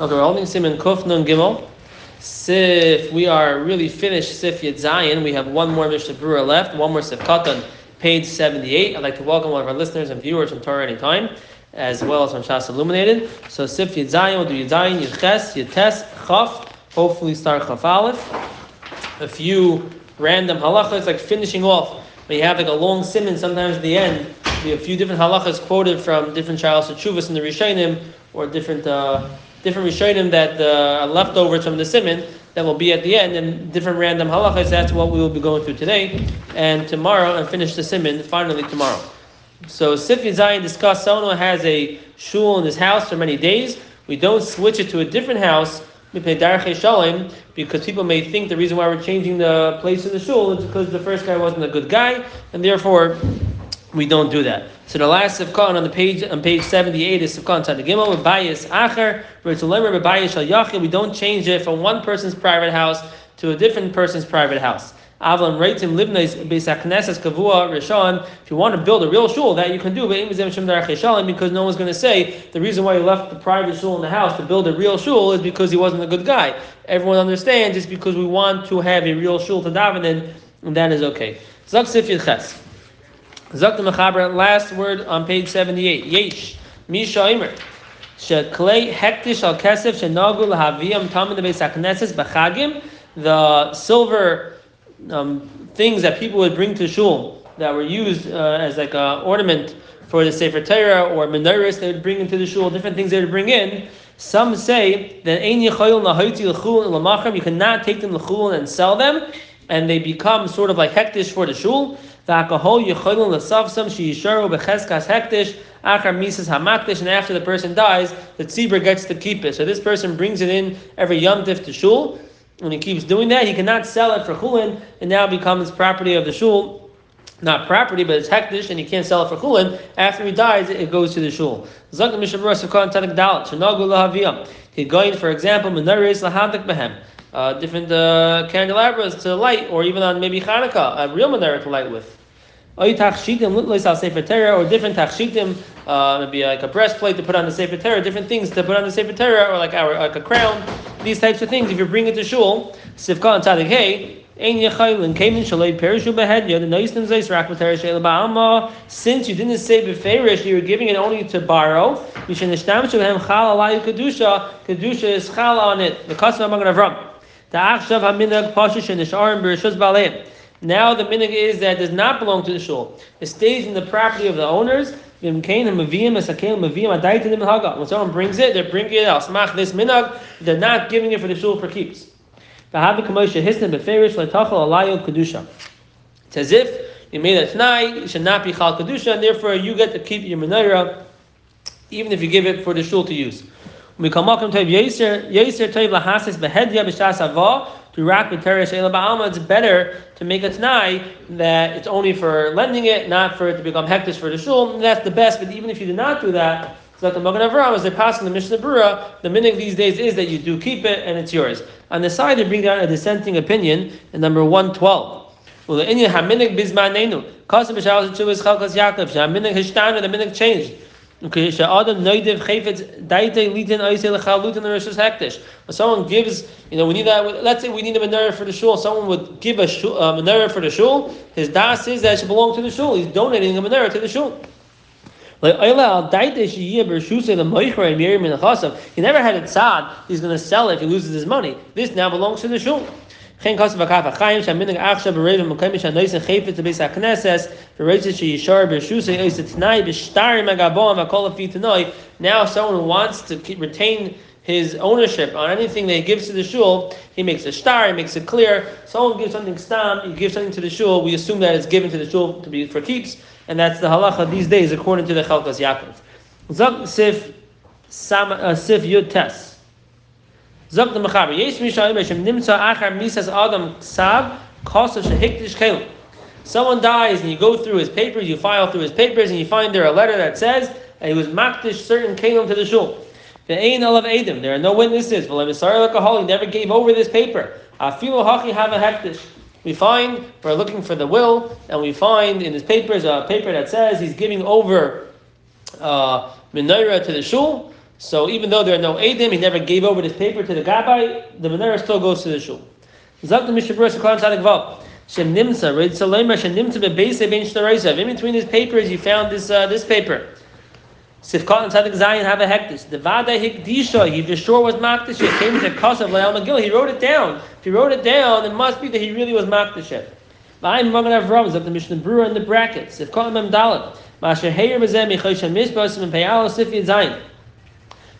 Okay, we're holding Simon Kuf Nun Gimel. Sif, we are really finished Sif Yed Zion. We have one more Mishnah Berurah left, one more Sif Katan, page 78. I'd like to welcome one of our listeners and viewers from Torah Anytime, as well as from Shas Illuminated. So Sif Yed Zion, we'll do Yed Zion, Yed Ches, Yed Tes, Chaf, hopefully start Chaf Aleph. A few random halachas, like finishing off. When you have like a long simon, sometimes at the end, we a few different halachas quoted from different Charles Chuvas in the Rishonim, or different uh, different Rishonim that uh, are leftovers from the simon that will be at the end, and different random halachas. That's what we will be going through today and tomorrow, and finish the simon finally tomorrow. So Sif Zion discussed someone has a shul in his house for many days. We don't switch it to a different house because people may think the reason why we're changing the place of the shul is because the first guy wasn't a good guy, and therefore we don't do that. So the last Sifkan on the page on page 78 is Sifkan Tzad Gimel with Bayis Acher, Ritzulemer Bayis Shal Yachid. We don't change it from one person's private house to a different person's private house. Avlam Reitim Libnais Beis Knesses Kavua Rishon. If you want to build a real shul, that you can do, but because no one's going to say the reason why you left the private shul in the house to build a real shul is because he wasn't a good guy. Everyone understands it's because we want to have a real shul to daven in, and that is okay. Zak Sif Ches. Zak the Mechaber, last word on page 78. Yesh. Misha Imer. Sheklei hektish al kesef shenagu lahaviyam tamid beis hakneses b'chagim. The silver um, things that people would bring to shul that were used uh, as like an ornament for the Sefer Torah or menorahs they would bring into the shul, different things they would bring in. Some say that you cannot take them to and sell them, and they become sort of like hektish for the shul. And after the person dies, the tzibur gets to keep it. So this person brings it in every yomtiv to shul, and he keeps doing that, he cannot sell it for chulin, and now becomes property of the shul. Not property, but it's hektish, and he can't sell it for chulin. After he dies, it goes to the shul. Lahaviyam. Going, for example, menorahs lahadik behem. Uh, different uh, candelabras to light, or even on maybe Hanukkah, a real menorah to light with. Or different tachshitim, uh, maybe like a breastplate to put on the Sefer Torah, different things to put on the Sefer Torah, or like our like a crown. These types of things, if you bring it to shul, sifka and tzadik hey. Since you didn't say beferish, you were giving it only to borrow. Kedusha. Kedusha is chal on it. The custom among Avram. The achshav haminag pashush and nisharim baleim. Now the minig is that does not belong to the shul. It stays in the property of the owners. When someone brings it, they're bringing it out. Smach this minag, they're not giving it for the shul for keeps. It's as if you made a tonight, it should not be chal kedusha, and therefore you get to keep your menorah, even if you give it for the shul to use. We come up to Yeser Yeser Toiv Lahasis Behedya B'Shas Avah to Rak B'Teresh Ba'alma. It's better to make a Tanai that it's only for lending it, not for it to become hektish for the shul. That's the best. But even if you do not do that, like the Magen Avraham, as they pass in the Mishnah Berurah, the minig these days is that you do keep it and it's yours. On the side, they bring down a dissenting opinion in number one twelve. Well, the Inyan Haminig Bizmanenu. Kasim B'Shalos Chuvas Chalkas Yaakov. Haminig Hishtana. The minig changed. Okay, Sha'adam noidev chayfetz daite litin oisei lechalutin rishus hektish. When someone gives, you know, we need that. Let's say we need a menorah for the shul. Someone would give a, shul, a menorah for the shul. His das is that it should belong to the shul. He's donating a menorah to the shul. Like He never had a tzad. He's going to sell it if he loses his money. This now belongs to the shul. Chen Kasav Akav Achayim Shaminig Achshav Berevim Mukayim Shanoisen Chayfet to Beis Hakneses Bereitzit Sheyishar Bershusay Oiset Tnai Bishtarim Agaboam Akol Afi Now, if someone wants to retain his ownership on anything that he gives to the shul, he makes a star, he makes it clear. Someone gives something stam, he gives something to the shul. We assume that it's given to the shul to be for keeps, and that's the halacha these days according to the Chalkas Yaakov. Zak Sif Sam uh, Sif Yud Tes. Zok the Mechaber. Yesh Mishayim Hashem Nimtza Achar Misas Adam Ksav Kosav Shehikdish Kelim. Someone dies and you go through his papers, you file through his papers, and you find there a letter that says that he was makdish certain kelim to the shul. The ain of Adam. There are no witnesses. He never gave over this paper. Afilu hachi have a hektish. We find we're looking for the will, and we find in his papers a paper that says he's giving over uh, menorah to the shul. So even though there are no Adim, he never gave over this paper to the Gabbai, the Menorah still goes to the Shul. In between these papers, you found this uh, this paper. Sifkat and Tzadik Zayin have a hektish. The Vada Hikdisha, he for sure was Makdish. He came to Kosav Leal Magil. He wrote it down. If he wrote it down, it must be that he really was Makdish. Vayim Magan Avram, the Mishnah Berurah in the brackets. Sifkat Mem Dalet. Masher Heir Bezem, Yichoshem Mizbos, and Payal Sifyat Zayin.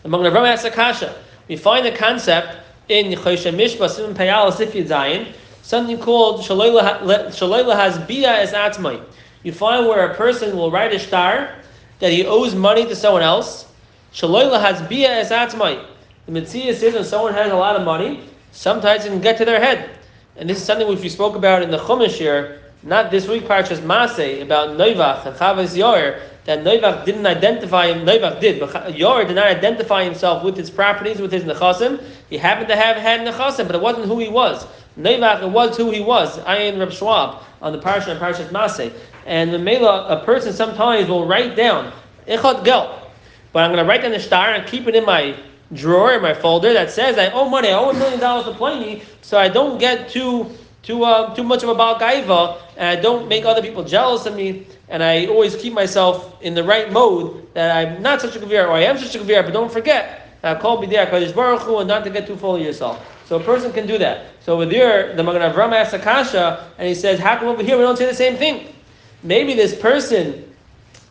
Among the Rama Kasha, we find a concept in Choshe Mishpa Simon Payal Sifyat Zayin, something called Shaloila has Bia as Atmai. You find where a person will write a star that he owes money to someone else. Shaloila has Bia as Atmai. The Mitzvah says when someone has a lot of money, sometimes it can get to their head. And this is something which we spoke about in the Chumash here, not this week, Parashas Masay, about Noivach and Chavaz Yor, that Noivach didn't identify him, Noivach did, but Yor did not identify himself with his properties, with his nechasim. He happened to have had nechasim, but it wasn't who he was. Noivach, it was who he was. Ayin Reb Schwab on the Parashah and Parashas Masay. And the Mela, a person sometimes will write down, Echot Gel, but I'm going to write down the star and keep it in my drawer, in my folder that says I owe money, I owe a million dollars to Pliny, so I don't get too too uh, too much of a balgaiva, and I don't make other people jealous of me, and I always keep myself in the right mode that I'm not such a gavir, or I am such a gavir, but don't forget, call there, Kadosh Baruch and not to get too full of yourself. So a person can do that. So with your, the Magen Avram asks Akasha, and he says, how come over here we don't say the same thing? Maybe this person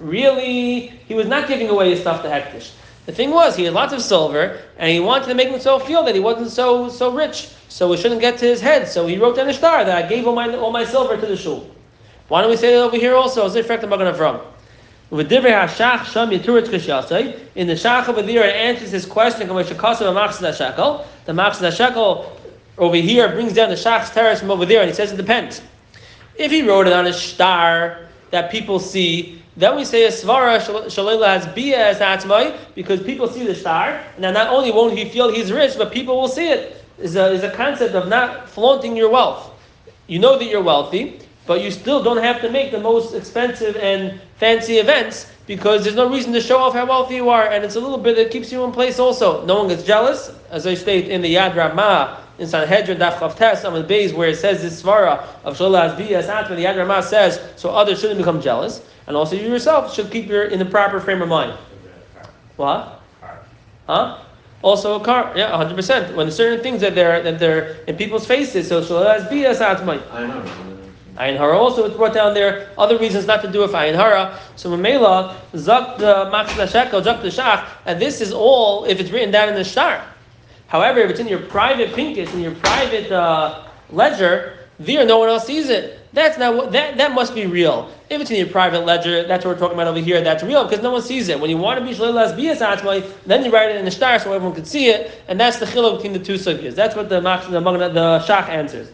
really, he was not giving away his stuff to Hektish. The thing was, he had lots of silver, and he wanted to make himself feel that he wasn't so so rich, so it shouldn't get to his head. So he wrote down a star that I gave all my all my silver to the shul. Why don't we say that over here also? Effect of Magen Avram. In the Shach over there, it answers his question. The Machzah Shekel over here brings down the Shach's terrace from over there, and he says it depends. If he wrote it on a star that people see, then we say a svara shalela has bia as atzmai because people see the star, and then not only won't he feel he's rich, but people will see it. Is a is a concept of not flaunting your wealth. You know that you're wealthy, but you still don't have to make the most expensive and fancy events because there's no reason to show off how wealthy you are, and it's a little bit that keeps you in place also. No one gets jealous, as I state in the Yad Ramah in Sanhedrin Daf Chavtes on the base where it says this svara of Sholah Azbiyas Atma, the Yad Ramah says so others shouldn't become jealous and also you yourself should keep your in the proper frame of mind. What? Huh? Also a car, yeah, hundred percent. When certain things that they're that they're in people's faces, so shalas be as atmai. Ayin hara also it's brought down there. Other reasons not to do it for ayin hara. So memela zak the machzah shekel zak the shach, and this is all if it's written down in the shtar. However, if it's in your private pinkets in your private uh, ledger, there no one else sees it. That's not that that must be real. If it's in your private ledger, that's what we're talking about over here. That's real because no one sees it. When you want to be shleilas bias atzmai, then you write it in the star so everyone can see it, and that's the chiluk between the two sugyas. That's what the the, the shach answers.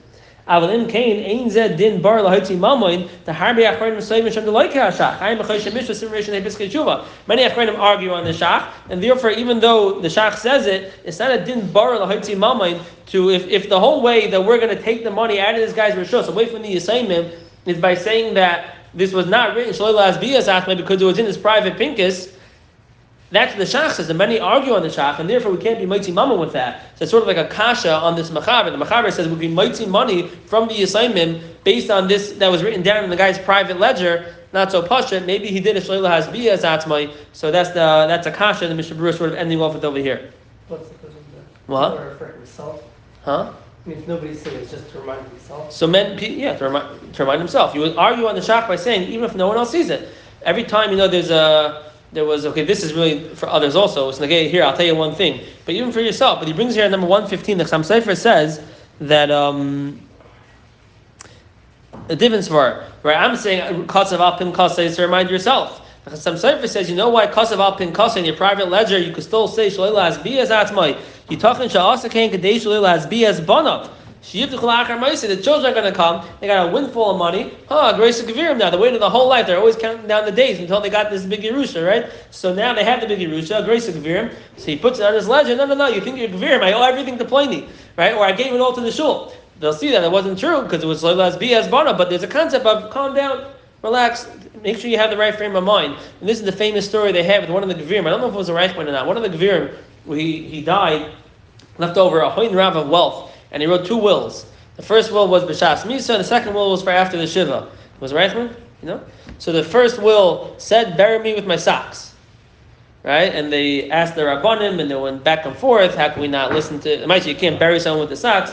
Avalim Kain Ein Zed Din Bar Lahotzi Mamoin the Harbi Achronim Soyim Shem Deloike Hashach Hayim B'Chosh Mishra Simration Hebiskei Tshuva. Many Achronim argue on the Shach, and therefore, even though the Shach says it, it's not a Din Bar Lahotzi Mamoin to if, if the whole way that we're going to take the money out of this guy's rishos away from the Yisayimim is by saying that this was not written Shalom Asbiyas Atma because it was in his private pinkus. That's what the Shach says, and many argue on the Shach, and therefore we can't be mighty mama with that. So it's sort of like a kasha on this Machaber. The Machaber says we can mighty money from the assignment based on this that was written down in the guy's private ledger, not so pasha. Maybe he did a shleila has as atmai. So that's the that's a kasha. The Mishnah Berurah sort of ending off with over here. What's the question? What? For himself. Huh? I mean, nobody's saying it's just to remind himself. So men, yeah, to remind, to remind himself. You would argue on the shach by saying even if no one else sees it. Every time you know there's a there was okay. This is really for others also. Like hey, here I'll tell you one thing, but even for yourself. But he brings here number one fifteen. The Chassam Sofer says that um, a difference for right. I'm saying kasav alpin kasa to remind yourself. The Chassam Sofer says you know why kasav alpin kasa in your private ledger you could still say shloila as as atmai. You talking sha'asa kain kadesh shloila as bi as. The children are going to come. They got a windfall of money. Oh, grace of Gavirim now. They waited the whole life. They're always counting down the days until they got this big Yerusha, right? So now they have the big Yerusha, grace of Gavirim. So he puts it on his ledger. No, no, no. You think you're Gavirim. I owe everything to Pliny, right? Or I gave it all to the shul. They'll see that it wasn't true because it was Leilas B as Bana. But there's a concept of calm down. relax. Make sure you have the right frame of mind. And this is the famous story they have with one of the Gevirim. I don't know if it was a Reichman or not. One of the Gevirim, he, he died, left over a Hoin Rav of wealth, and he wrote two wills. The first will was B'Shas Misa, and the second will was for after the Shiva. Was Reichman? You know? So the first will said, bury me with my socks. Right? And they asked the Rabbanim, and they went back and forth. How can we not listen to... Maisa, you can't bury someone with the socks.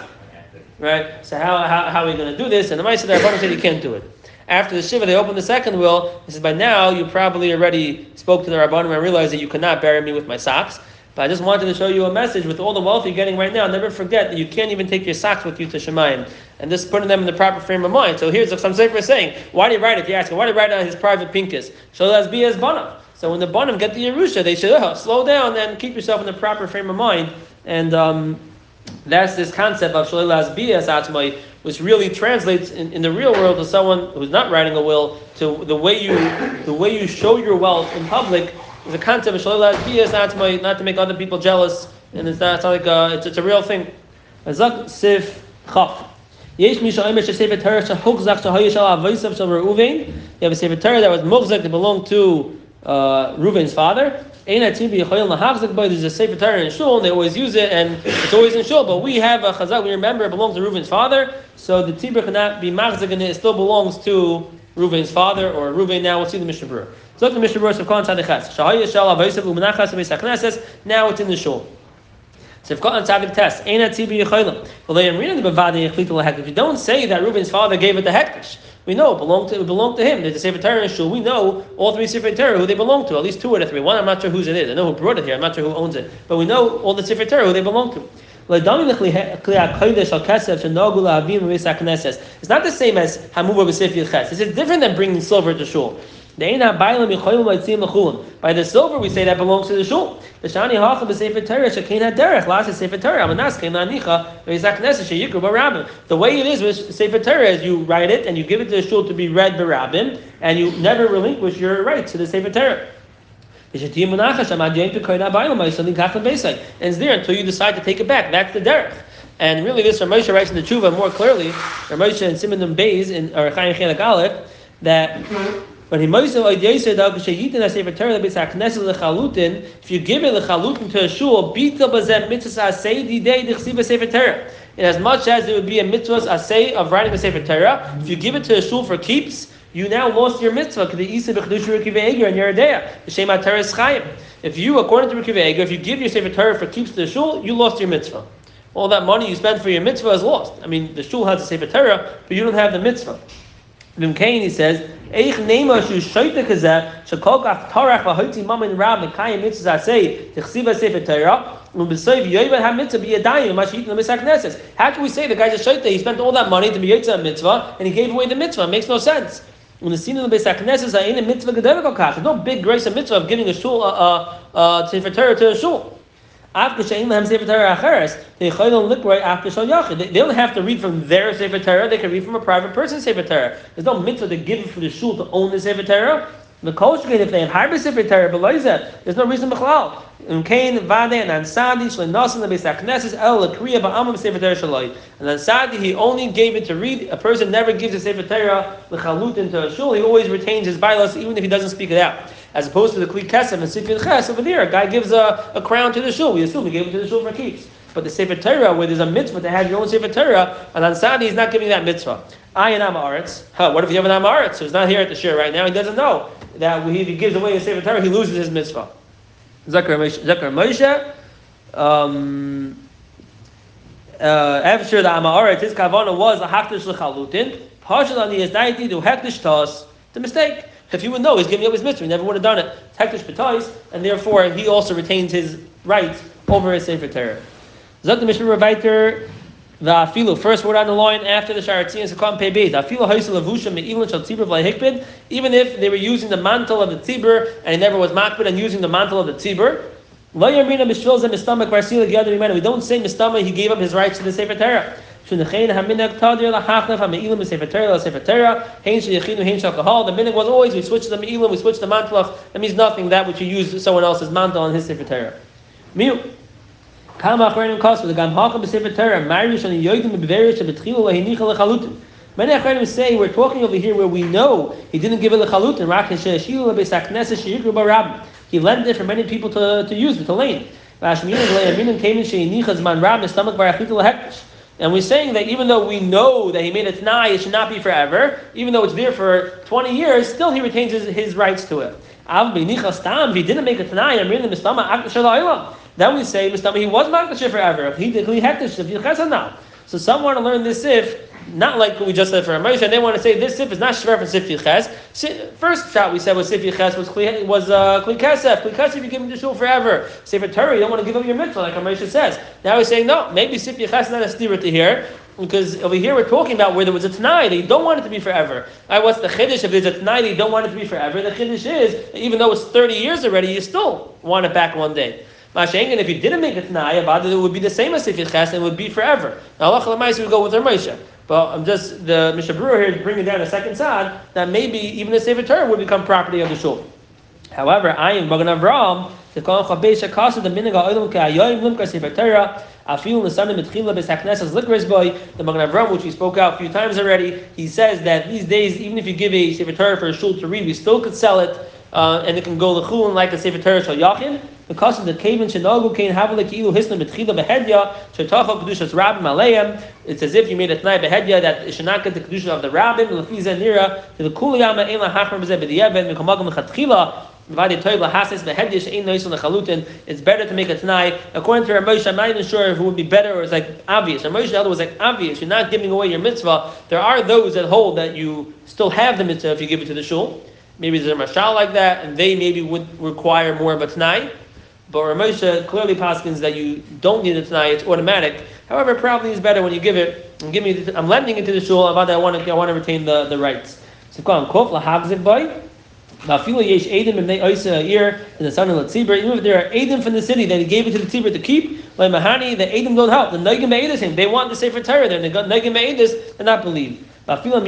Right? So how, how, how are we going to do this? And the Maisa, the Rabbanim said you can't do it. After the Shiva, they opened the second will. He says, by now, you probably already spoke to the Rabbanim and realized that you could not bury me with my socks. But I just wanted to show you a message with all the wealth you're getting right now. Never forget that you can't even take your socks with you to Shemayim. And just putting them in the proper frame of mind. So here's what some Sefer saying, why did he write it? You ask him, why did he write it on his private pinkus? So that's be as Banav. So when the Banav get the Yerusha, they should oh, slow down and keep yourself in the proper frame of mind. And um, that's this concept of Shalil Bias Atmai, which really translates in, in the real world to someone who's not writing a will to the way you the way you show your wealth in public is a concept of Shalil Bias Atmai, not to make other people jealous, and it's not, it's not like a, it's, it's a real thing. Azak Sif Chaf. Yesh Misha Omer Sefer Torah Shahukzach Shahayishal Avoisav Shal Reuven. You have a Sefer Torah that was Mukzak that belonged to uh, Reuven's father. There's a Sefer Torah in Shul, and they always use it, and it's always in Shul. But we have a Chazak, we remember it belongs to Reuven's father, so the Tibur cannot be Machzik, and it still belongs to Reuven's father, or Reuven now. We'll see the Mishnah Berurah. So the Mishnah Berurah of Khan Tzadichatz. Shahaya Shal Avoisav Umenachas Meisachneses. Now it's in the Shul. So if on Tzadik test, Eina Tibi Yecholim. If you don't say that Reuben's father gave it the hektish, we know it belonged to it belonged to him. There's a Sefer Torah in Shul. We know all three Sefer Torah who they belong to. At least two out of three. One I'm not sure whose it is. I know who brought it here. I'm not sure who owns it. But we know all the Sefer Torah who they belong to. It's not the same as Hamuva B'Sefir Ches. It's different than bringing silver to Shul. By the silver, we say that belongs to the shul. The shani hacha b'sefer Torah shekein haderech last sefer Torah amanas kein lanicha ve'izak neses sheyikru b'rabim. The way it is with sefer Torah is you write it and you give it to the shul to be read b'rabim, and you never relinquish your right to the sefer Torah. And it's there until you decide to take it back. That's the derech. And really, this Ramosha writes in the Tshuva more clearly. Ramosha and Simon Beis in or Chaim Chenak Aleph that but he oh, oh, if you give it lechalutin to a shul, Torah. In as much as it would be a mitzvah asay of writing a sefer Torah, if you give it to a shul for keeps, you now lost your mitzvah. And you're a The If you, according to Rekiv Eger, if you give your sefer Torah for keeps to the shul, you lost your mitzvah. All that money you spent for your mitzvah is lost. I mean, the shul has a sefer Torah, but you don't have the mitzvah. Vim Kain, he says, Eich nema shu shoyte kazeh, shekol kach tarach v'hoitzi mamin rab mekayim mitzvah asay, tichsiva sefer Torah, How can we say the guy's a shaita? He spent all that money to be yitzah mitzvah and he gave away the mitzvah? It makes no sense. When the scene in the Beis Hakneses are a mitzvah There's no big grace of mitzvah of giving a shul a uh, uh, to a shul. After they don't have to read from their Sefer Torah, they can read from a private person's Sefer Torah. There's no mitzvah to give for the shul to own the Sefer Torah. The kosher if they have harbor Sefer Torah below that, there's no reason b'chalal. In Cain, and Ansadi, El. And Ansadi, he only gave it to read. A person never gives a Sefer Torah, l'chalut, into a shul. He always retains his bylaws, even if he doesn't speak it out. As opposed to the Kli Kesem and Sifin Ches over there, a guy gives a, a crown to the shul. We assume he gave it to the shul for keeps. But the Sefer Torah, where there's a mitzvah to have your own Sefer Torah, and Ansadi is not giving that mitzvah. I am Amaretz. Huh, what if you have an Amaretz who's not here at the shir right now? He doesn't know that if he gives away his Sefer Torah, he loses his mitzvah. Zakar Moshe. Um, uh, after the Amaretz, his kavana was a hakdish lechalutin. Partial on the Yazdayiti to hektish tos. A mistake. If he would know he's giving up his mitzvah, he never would have done it. Hektish b'tois, and therefore he also retains his rights over his Sefer Torah. Zok the Mishnah Revaiter, the first word on the line after the Sharatzi and Sakam Pei Beis. Afilu Haisel Avusha Me'ilin Shal Tzibur V'Lehikbid, even if they were using the mantle of the Tzibur and he never was makbid and using the mantle of the Tzibur. We don't say Mistama, he gave up his rights to the Sefer Torah. The minig was always we switch the me'ilim, we switch the mantlach. That means nothing. That which you use someone else's mantle on his sefer Torah. Miu. Kam achrenim the gam hakam Torah. Lechalutim. Many Achronim say we're talking over here where we know he didn't give it lechalut and rakin she'eshilu beis she'yikru barab. He lent it for many people to, to use, to lane. And we're saying that even though we know that he made a t'nai, it should not be forever, even though it's there for 20 years, still he retains his, his rights to it. If he didn't make a t'nai, then we say he was makdash forever. If he he hektish, if he now. So some want to learn this if not like what we just said for Moshe, and they want to say this sif is not shver for sif yiches. First shot we said was sif yiches was kli, was uh, kli kesef. Kli you give him the shul forever. Sefer Torah you don't want to give up your mitzvah like Moshe says. Now he's saying no, maybe sif yiches is not a steer to here. Because over here we're talking about where there was a Tanai, they don't want it to be forever. Right, what's the Chiddush? If there's a Tanai, they don't want it to be forever. The Chiddush is, even though it's 30 years already, you still want it back one day. Mashengen, if you didn't make a Tanai about it, it would be the same as if you and it would be forever. Now, Allah we go with Moshe. But I'm just the Mishnah Berurah here is bringing down a second side that maybe even the Sefer Torah would become property of the shul. However, I am Magen Avraham the Magen Avraham which we spoke out a few times already. He says that these days even if you give a Sefer Torah for a shul to read, we still could sell it uh, and it can go lechulin like the Sefer Torah Shal Yachin because of the kaven shenagu kain havale ki'ilu hisna betchila behedya shetacha kedushas rabbim aleim. It's as if you made a tnai behedya that it should not get the kedusha of the rabbim lefi nira to the kuliyama ein lahachmer b'zeh b'diyevet mikamagam lechatchila. It's better to make a tnai. According to Ramosha, I'm not even sure if it would be better or it's like obvious. Ramosha other was like obvious. You're not giving away your mitzvah. There are those that hold that you still have the mitzvah if you give it to the shul. Maybe there's a mashal like that, and they maybe would require more of a tnai. But Ramosha clearly paskins that you don't need it tonight; it's automatic. However, probably is better when you give it. And give me, the, I'm lending it to the shul. I want to, I want to retain the, the rights. So come kof lahagzik boy. Even if there are edim from the city that he gave it to the tzibur to keep, like mahani, the edim don't help. The nagim him. They want the sefer Torah. They're nagim be'edis. They're not believe. Even if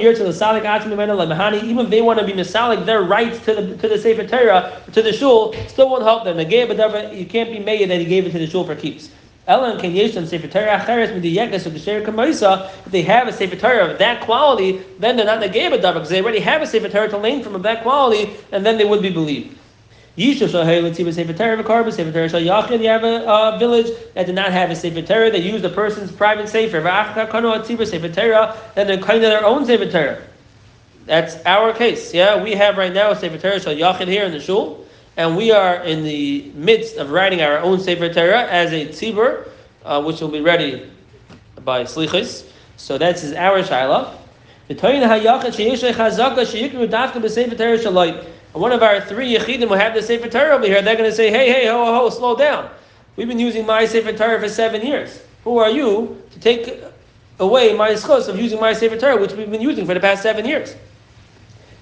they want to be misalik their rights to the to the Sefer Torah, to the shul, still won't help them. You can't be made that he gave it to the shul for keeps. If they have a Sefer Torah of that quality, then they're not negay b'davar because they already have a Sefer Torah to lane from of that quality, and then they would be believed. Yisha Shahei Letziba Sefer Torah V'Karba Sefer Torah Shal Yachid. You have a uh, village that did not have a Sefer Torah. They used a person's private Sefer. V'Achta Kano Atziba Sefer Torah. Then they're kind of their own Sefer Torah. That's our case. Yeah, we have right now a Sefer Torah Shal Yachid here in the shul, and we are in the midst of writing our own Sefer Torah as a tzibur, uh, which will be ready by Slichis. So that's our Shiloh. The Torah HaYachid Chazaka Sheyikru Dafka B'Sefer Torah Shaloi one of our three Yechidim will have the Sefer Torah over here, they're going to say, hey, hey, ho, ho, ho, slow down. We've been using my Sefer Torah for seven years. Who are you to take away my schos of using my Sefer Torah, which we've been using for the past seven years?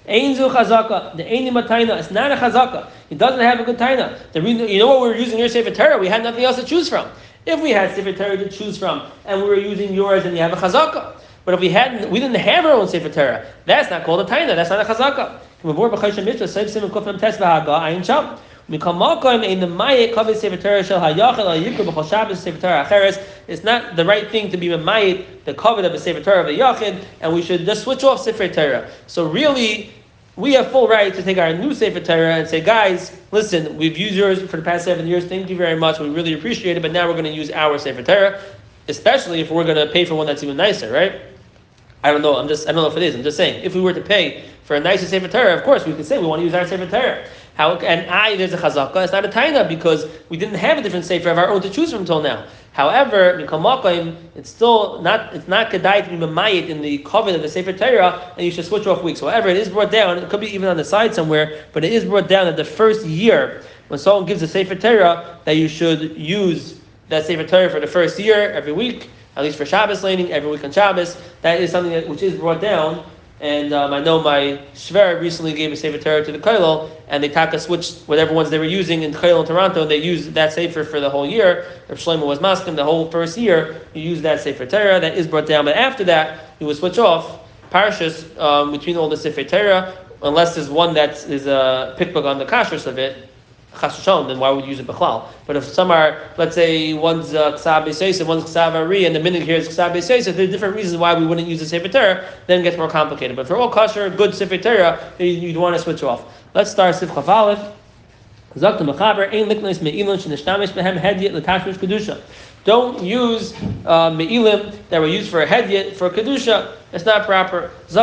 Ein zu chazaka. The ein taina. It's not a chazaka. It doesn't have a good taina. The reason, you know what we were using your Sefer Torah? We had nothing else to choose from. If we had Sefer Torah to choose from, and we were using yours, and you have a chazaka. But if we hadn't, we didn't have our own Sefer Torah. That's not called a taina. That's not a chazaka. It's not the right thing to be mayit the kavit of a sefer Torah of a yachid, and we should just switch off sefer Torah. So really, we have full right to take our new Sefer Torah and say, guys, listen, we've used yours for the past seven years. Thank you very much. We really appreciate it. But now we're going to use our Sefer Torah, especially if we're going to pay for one that's even nicer, right? I don't know. I'm just. I don't know if it is. I'm just saying. If we were to pay for a nicer Sefer Torah, of course we could say we want to use our Sefer Torah. How and I there's a chazaka. It's not a taina because we didn't have a different sefer of our own to choose from until now. However, it's still not it's not kedai to be mamayit in the covenant of the sefer Torah, and you should switch off weeks. However, it is brought down. It could be even on the side somewhere, but it is brought down that the first year when someone gives a sefer Torah that you should use that sefer Torah for the first year every week, at least for Shabbos laning every week on Shabbos. That is something that, which is brought down and um, I know my Shver recently gave a Sefer Torah to the Kailal, and they taka switched whatever ones they were using in Kailal in Toronto, they used that Sefer for the whole year. If Shlomo was masking the whole first year, you use that Sefer Torah, that is brought down, but after that, you would switch off parashas um, between all the Sefer Torah, unless there's one that is a pickbook on the kashrus of it, chas v'shalom, then why would you use it b'chlal? But if some are, let's say, one's uh, ksav b'seisa, one's ksav ari, and the minute here is ksav b'seisa, there are different reasons why we wouldn't use the sefer Torah, then it gets more complicated. But for all kosher, good sefer Torah, you- you'd want to switch off. Let's start Sif Chaf Don't use uh, Me'ilim that were used for a Hedyet for Kedusha. It's not proper. He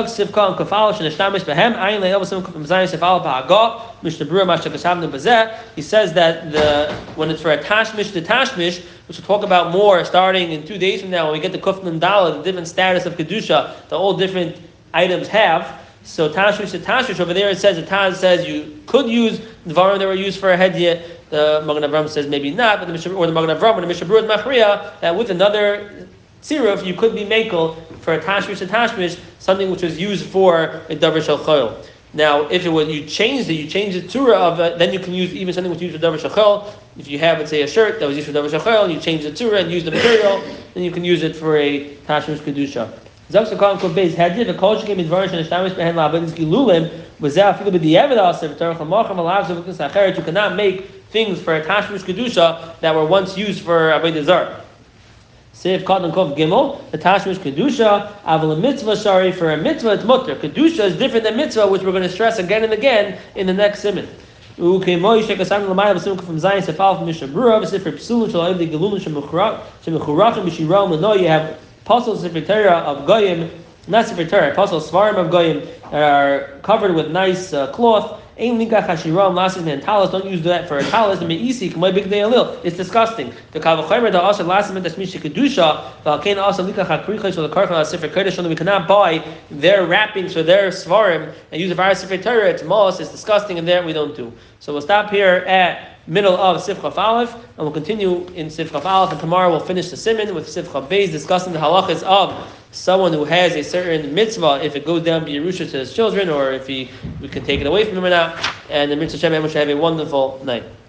says that the when it's for a Tashmish to Tashmish, which we'll talk about more starting in two days from now when we get the Kufn and Dala, the different status of Kedusha, the all different items have. So Tashmish to Tashmish over there it says the Taz says you could use the Dvarim that were used for a Hedyet. The Magen Avram says maybe not, but the Mishnah, or the Magen Avram or the Mishnah Berurah Machriya that with another Tziruf, you could be makel for a tashmish to tashmish, something which was used for a davar shel chol. Now, if it was you changed it, you change the tura of it, then you can use even something which used for davar shel chol. If you have, let's say, a shirt that was used for davar shel chol, and you change the tura and use the material, then you can use it for a tashmish kedusha. Sekam kol beis hadid the kol shekem midvar shel shtamish behen labedis gilulim was that afilu b'diavad aser v'tarach hamacham alav zevukis acheret. You cannot make things for tashmish kedusha that were once used for avodah zarah. Seif Katan Kov Gimel, the Tashmish Kedusha, Aval mitzvah, sorry, for a mitzvah it's mutter. Kedusha is different than mitzvah, which we're going to stress again and again in the next simon. Ukemoi Shekasam Lamayel Basim from Zion Mishnah Brura, V'Sifr Psulun Shal Evdi Gelulun Shemechurachim B'Shirah Mano, you have apostles Sifr Torah of Goyim, not Sifr Torah, apostles Svarim of Goyim are covered with nice uh, cloth, don't use that for a talis. It's disgusting. The Kavachomer, the Asa Lasim, the Shmish Kedusha, Valkain Asa Lika Chakricha, so the Kodesh, so that we cannot buy their wrappings for their Svarim and use the virus Sifr Torah, it's Mos, it's disgusting, and that we don't do. So we'll stop here at middle of Sifcha Aleph, and we'll continue in Sifcha Aleph, and tomorrow we'll finish the Simon with Sifcha Beis, discussing the halachas of someone who has a certain mitzvah, if it goes down Yerusha to his children, or if he we can take it away from him or not. And the mitzvah Shem should have a wonderful night.